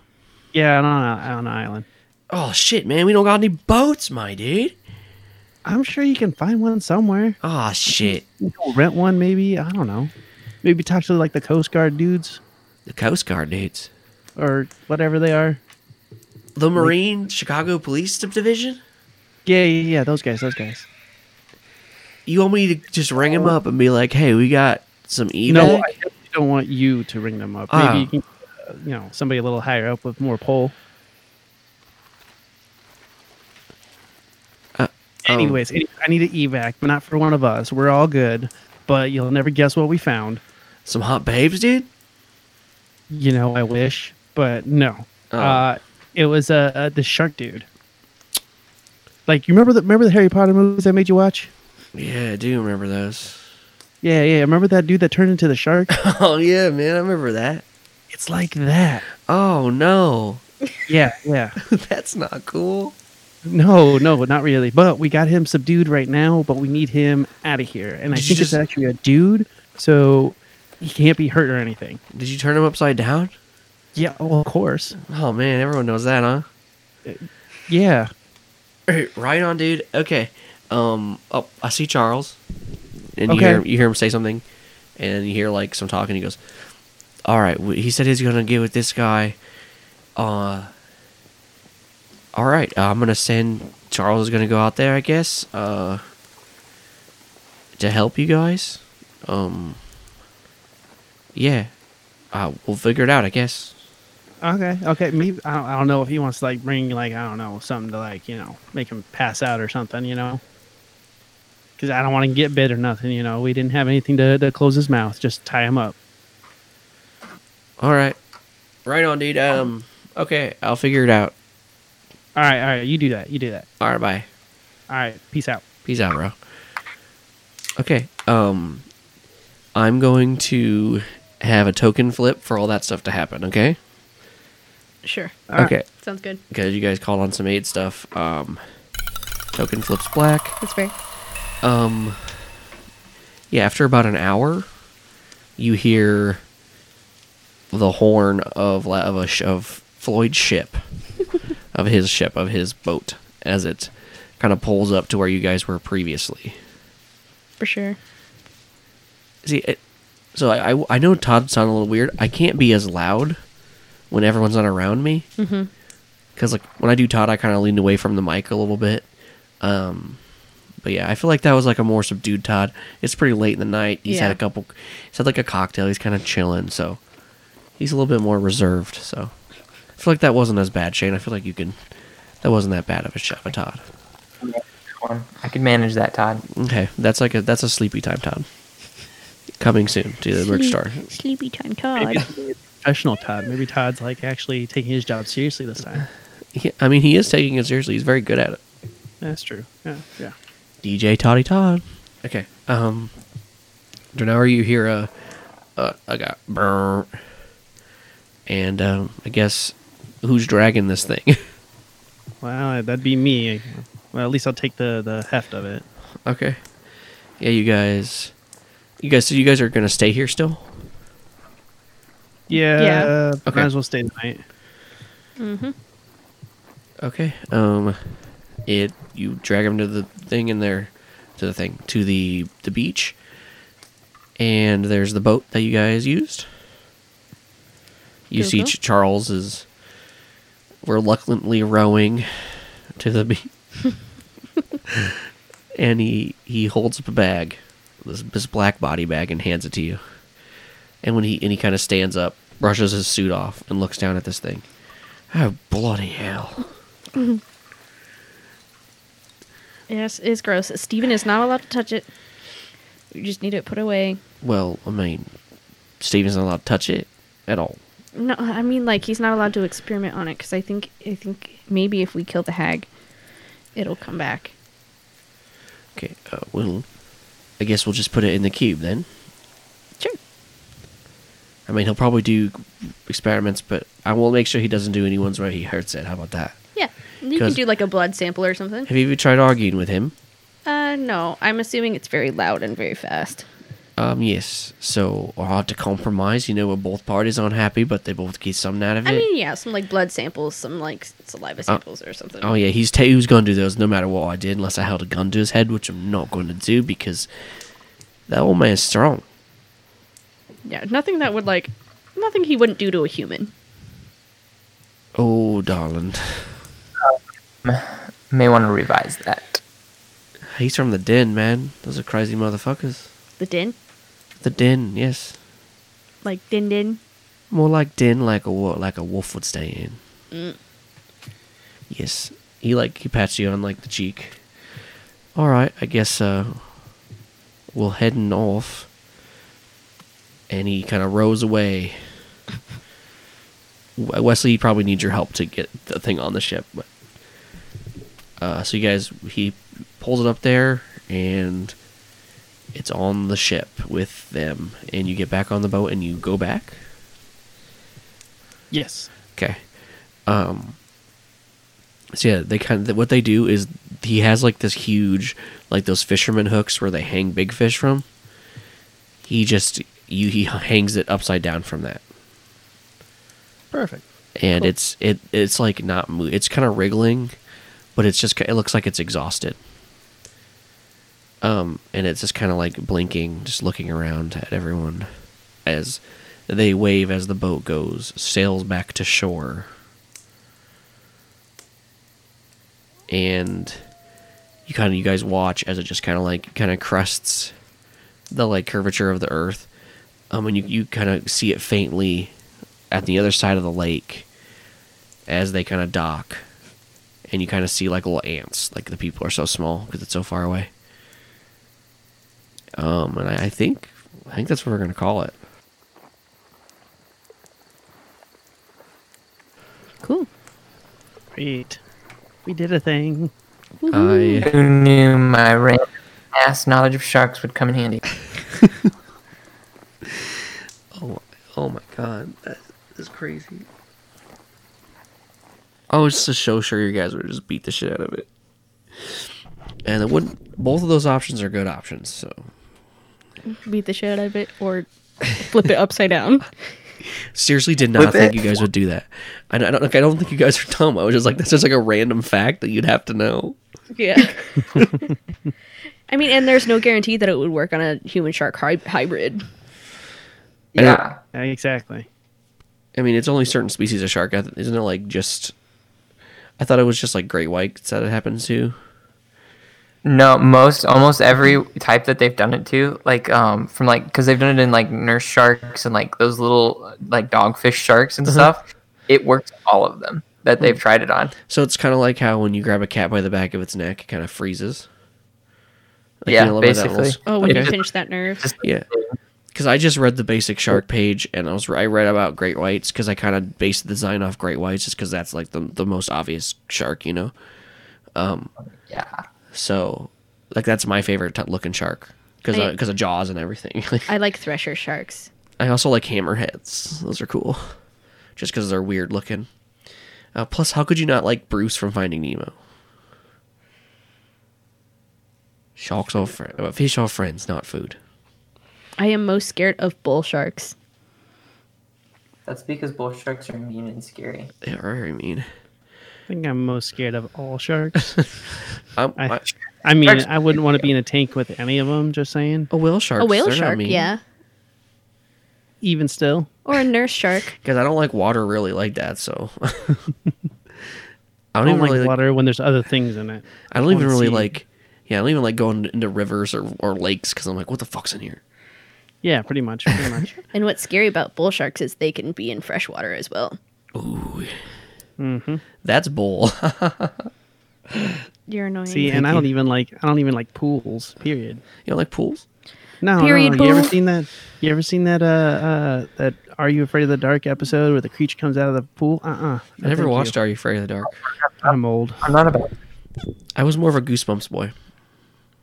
Yeah, on, a- on an island. Oh shit, man. We don't got any boats, my dude. I'm sure you can find one somewhere. Oh shit. Rent one, maybe. I don't know. Maybe talk to like the Coast Guard dudes The Coast Guard dudes. or whatever they are. The Marine Chicago Police Division. Yeah, yeah, yeah. Those guys, those guys. You want me to just ring him up and be like, "Hey, we got some evac." No, I don't want you to ring them up. Maybe Oh. you can, uh, you know, somebody a little higher up with more pull. Uh, oh. Anyways, any- I need an evac, but not for one of us. We're all good, but you'll never guess what we found. some hot babes, dude. You know, I wish, but no. Oh. Uh, it was uh, uh the shark dude. Like you remember the remember the Harry Potter movies I made you watch? Yeah, I do remember those. Yeah, yeah. Remember that dude that turned into the shark? [laughs] Oh yeah, man, I remember that. it's like that. Oh no, Yeah, yeah. [laughs] that's not cool. No, no, not really. But we got him subdued right now, but we need him out of here. And I Did think it's actually a dude, so he can't be hurt or anything. Did you turn him upside down? Yeah, well, of course. Oh man, everyone knows that, huh? Uh, yeah. right on, dude. Okay. Um. Oh, I see Charles, and you Okay. hear you hear him say something, and you hear like some talking. He goes, "All right." w- He said he's gonna get with this guy. Uh. All right. I'm gonna send Charles is gonna go out there. I guess. Uh. To help you guys. Um. Yeah. Uh, we'll figure it out. I guess. Okay. Okay. Maybe I don't, I don't know if he wants to like bring like I don't know something to like you know make him pass out or something. You know. Because I don't want to get bit or nothing. You know, we didn't have anything to, to close his mouth. Just tie him up. All right. Right on, dude. Um. Okay. I'll figure it out. All right. All right. You do that. You do that. All right. Bye. All right. Peace out. Peace out, bro. Okay. Um, I'm going to have a token flip for all that stuff to happen. Okay. Sure. okay. Sounds good. Because you guys called on some aid stuff. Um, token flips black. That's fair. Um, yeah. After about an hour, you hear the horn of of a of Floyd's ship, [laughs] of his ship, of his boat, as it kind of pulls up to where you guys were previously. For sure. See, it, so I, I I know Todd sound a little weird. I can't be as loud when everyone's not around me. Because like when I do Todd, I kind of lean away from the mic a little bit. Um, But yeah, I feel like that was like a more subdued Todd. It's pretty late in the night. He's had a couple. He's had like a cocktail. He's kind of chilling, so he's a little bit more reserved. So I feel like that wasn't as bad, Shane. I feel like you can. That wasn't that bad of a shot, a Todd. I could manage that, Todd. Okay, that's like a that's a sleepy time, Todd. Coming soon to the merch store. Sleepy time Todd. it's professional Todd. Maybe Todd's like actually taking his job seriously this time. He, I mean, he is taking it seriously. He's very good at it. That's true. Yeah, yeah. DJ Toddy Todd. Okay. Um. So now are you hear a, a, a guy, brr, and um, I guess who's dragging this thing? [laughs] Well, that'd be me. Well, at least I'll take the the heft of it. okay. Yeah, you guys. You guys. So you guys are gonna stay here still? Yeah. Yeah. Okay. Might as well stay the night. Mm hmm. Okay. Um, it you drag him to the thing in there, to the thing to the the beach, and there's the boat that you guys used. You see. Ch- Charles is reluctantly rowing to the beach, [laughs] and he he holds up a bag, this, this black body bag, and hands it to you. And when he and he kind of stands up, brushes his suit off, and looks down at this thing. Oh bloody hell! [laughs] Yes, it's gross. Steven is not allowed to touch it. We just need to put away. Well, I mean, Steven's not allowed to touch it at all. No, I mean like he's not allowed to experiment on it because I think I think maybe if we kill the hag, it'll come back. Okay, uh, well, I guess we'll just put it in the cube then. Sure. I mean, he'll probably do experiments, but I will make sure he doesn't do any ones where he hurts it. How about that? Yeah, you can 'Cause- do like a blood sample or something. Have you ever tried arguing with him? Uh, no, I'm assuming it's very loud and very fast. Um, yes. So, or hard to compromise. You know, where both parties are unhappy, but they both get something out of it. I mean, yeah, some like blood samples, some like saliva samples or something. Oh yeah, he's t- he was going to do those no matter what I did, unless I held a gun to his head, which I'm not going to do because that old man's strong. Yeah, nothing that would like, nothing he wouldn't do to a human. Oh, darling, May want to revise that. he's from the den, man. Those are crazy motherfuckers. The din, The den, yes. like din din. More like den, like a wo- like a wolf would stay in. Mm. Yes, he like he pats you on like the cheek. All right, I guess uh, we'll heading off. And he kind of rows away. [laughs] Westly, you probably need your help to get the thing on the ship, but uh, so you guys, he pulls it up there, and it's on the ship with them, and you get back on the boat and you go back. Yes. Okay. Um. So yeah, they kind of what they do is he has like this huge, like those fisherman hooks where they hang big fish from. He just you he hangs it upside down from that, Perfect. and Cool. it's it it's like not mo- it's kind of wriggling, but it's just it looks like it's exhausted. Um, and it's just kind of like blinking, just looking around at everyone as they wave as the boat goes sails back to shore. And you kind of you guys watch as it just kind of like kind of crests the like curvature of the earth. Um, and you you kind of see it faintly at the other side of the lake as they kind of dock, and you kind of see like little ants. Like the people are so small because it's so far away. Um, and I, I think I think that's what we're gonna call it. Cool. Great. We did a thing. I Who knew my random ass knowledge of sharks would come in handy? [laughs] [laughs] oh oh my god, that is crazy. I it's just a show. sure you guys would just beat the shit out of it. And it wouldn't. Both of those options are good options. So Beat the shit out of it or flip it upside down. seriously, did not Flip think it. you guys would do that. I, I don't like. I don't think you guys are dumb. I was just like, that's just like a random fact that you'd have to know. Yeah. [laughs] I mean, and there's no guarantee that it would work on a human shark hy- hybrid. Yeah. Yeah, exactly. I mean, it's only certain species of shark, I th- isn't it? Like just, I thought it was just like great whites that it happens to. No, most almost every type that they've done it to, like um from like because they've done it in like nurse sharks and like those little like dogfish sharks and stuff. It works all of them that they've tried it on. So it's kind of like how when you grab a cat by the back of its neck, it kind of freezes. Like, Yeah, you know, basically. animals. Oh, when you pinch that nerve. Just Yeah. Because I just read the basic shark page, and I was I read about great whites because I kind of based the design off great whites, just because that's like the the most obvious shark, you know. yeah. So, like that's my favorite t- looking shark because because of jaws and everything. [laughs] I like thresher sharks. I also like hammerheads; those are cool, just because they're weird looking. Uh, plus, how could you not like Bruce from Finding Nemo? Sharks are fr- uh, fish are friends, not food. I am most scared of bull sharks. That's because bull sharks are mean and scary. They are very mean. I think I'm most scared of all sharks. [laughs] Um, I, I- I mean, Sharks- I wouldn't want to be in a tank with any of them. Just saying. a whale shark. A whale shark, yeah. Even still, Or a nurse shark. [laughs] Because I don't like water really like that, so I [laughs] I don't, don't even like really like, water when there's other things in it. I don't even wanna really see- like. Yeah, I don't even like going into rivers or, or lakes because I'm like, what the fuck's in here? Yeah, pretty much. Pretty much. [laughs] And what's scary about bull sharks is they can be in freshwater as well. Ooh, hmm that's bull. [laughs] You're annoying. See, and I don't even like. I don't even like pools. Period. you don't like pools? No, Period, no. You ever seen that? You ever seen that? Uh, uh, that Are You Afraid of the Dark episode where the creature comes out of the pool? Uh, uh I never watched Are You Afraid of the Dark? I'm old. I'm not about. I was more of a Goosebumps boy.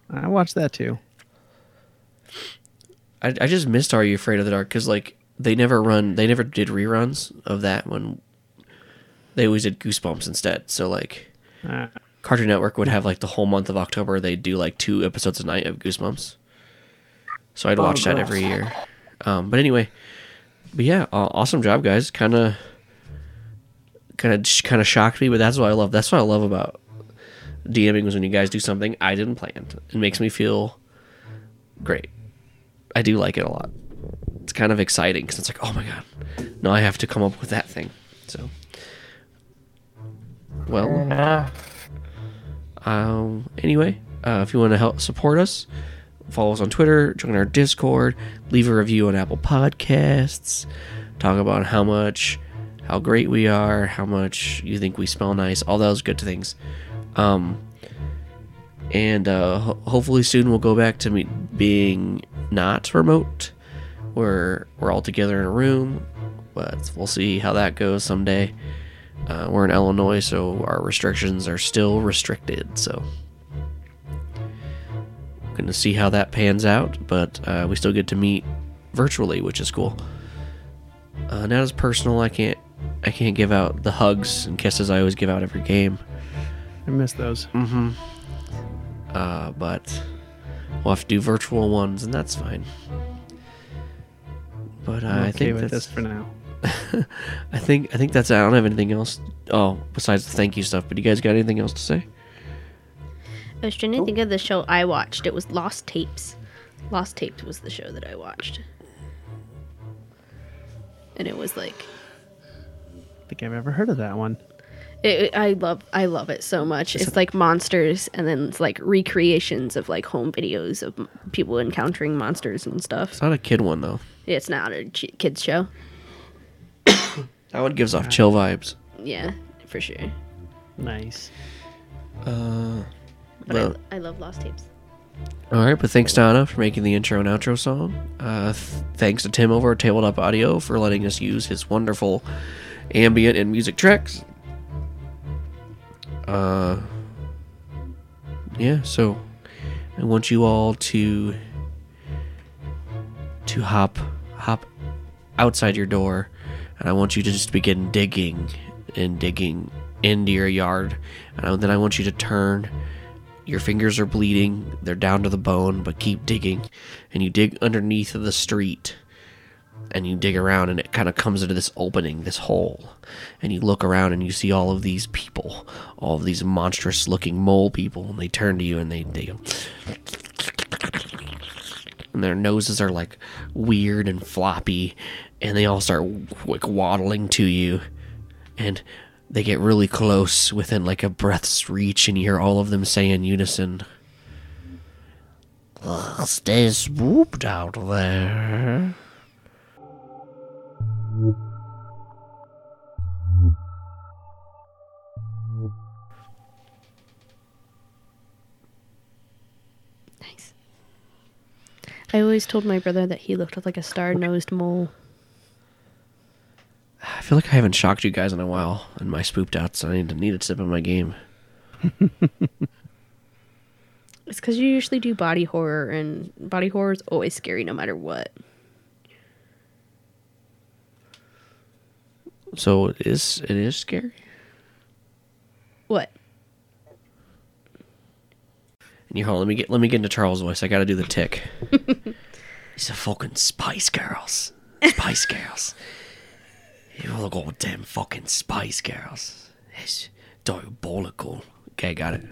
I watched that too. I, I just missed Are You Afraid of the Dark because like they never run, they never did reruns of that when they always did Goosebumps instead. So like Uh, Cartoon Network would have like the whole month of October. They'd do like two episodes a night of Goosebumps. So I'd watch that every year. Um, but anyway, but yeah, aw- awesome job, guys. Kind of, kind of, kind of shocked me, but that's what I love. That's what I love about DMing was when you guys do something I didn't plan. It makes me feel great. I do like it a lot. It's kind of exciting because it's like, oh my god, now I have to come up with that thing. So, well, um, anyway, uh, if you want to help support us, follow us on Twitter, join our Discord, leave a review on Apple Podcasts, talk about how much, how great we are, how much you think we smell nice, all those good things. Um, and uh, ho- hopefully soon we'll go back to me being not remote, where we're all together in a room. But we'll see how that goes someday. Uh, we're in Illinois, so our restrictions are still restricted. So, gonna see how that pans out. But uh, we still get to meet virtually, which is cool. Uh, not as personal. I can't. I can't give out the hugs and kisses I always give out every game. I miss those. Mm-hmm. Uh, but we'll have to do virtual ones, and that's fine. But uh, I'm I think with that's, this for now. [laughs] I think I think that's. I don't have anything else. Oh, besides the thank you stuff. But you guys got anything else to say? I was trying to think of the show I watched. It was Lost Tapes. Lost Tapes was the show that I watched. And it was like I think I've ever heard of that one. It, it- I love I love it so much. It's like monsters and then it's like recreations of like home videos of people encountering monsters and stuff. It's not a kid one though. It's not a ch- kids show. [coughs] That one gives off chill vibes. Yeah, for sure. Nice. Uh, But well, I, I love Lost Tapes. all right. But thanks Donna for making the intro and outro song. Uh, th- thanks to Tim over at Tabletop Audio for letting us use his wonderful ambient and music tracks. Uh, yeah. So I want you all to to hop hop outside your door and I want you to just begin digging and digging into your yard. And then I want you to turn. Your fingers are bleeding. They're down to the bone but keep digging. And you dig underneath the street and you dig around and it kind of comes into this opening this hole and you look around and you see all of these people all of these monstrous looking mole people and they turn to you and they, they go and their noses are like weird and floppy and they all start like waddling to you and they get really close within like a breath's reach and you hear all of them say in unison Stay spooped out there. Nice. I always told my brother that he looked like a star-nosed mole. I feel like I haven't shocked you guys in a while and my spooped outs. I need to need to step up my game. [laughs] It's because you usually do body horror, and body horror is always scary no matter what. So it is it is scary. What? And you hold let me get let me get into Charles' voice. I gotta do the tick. [laughs] He's a fucking Spice Girls. Spice Girls. You all goddamn fucking Spice Girls. It's diabolical. Okay, got it.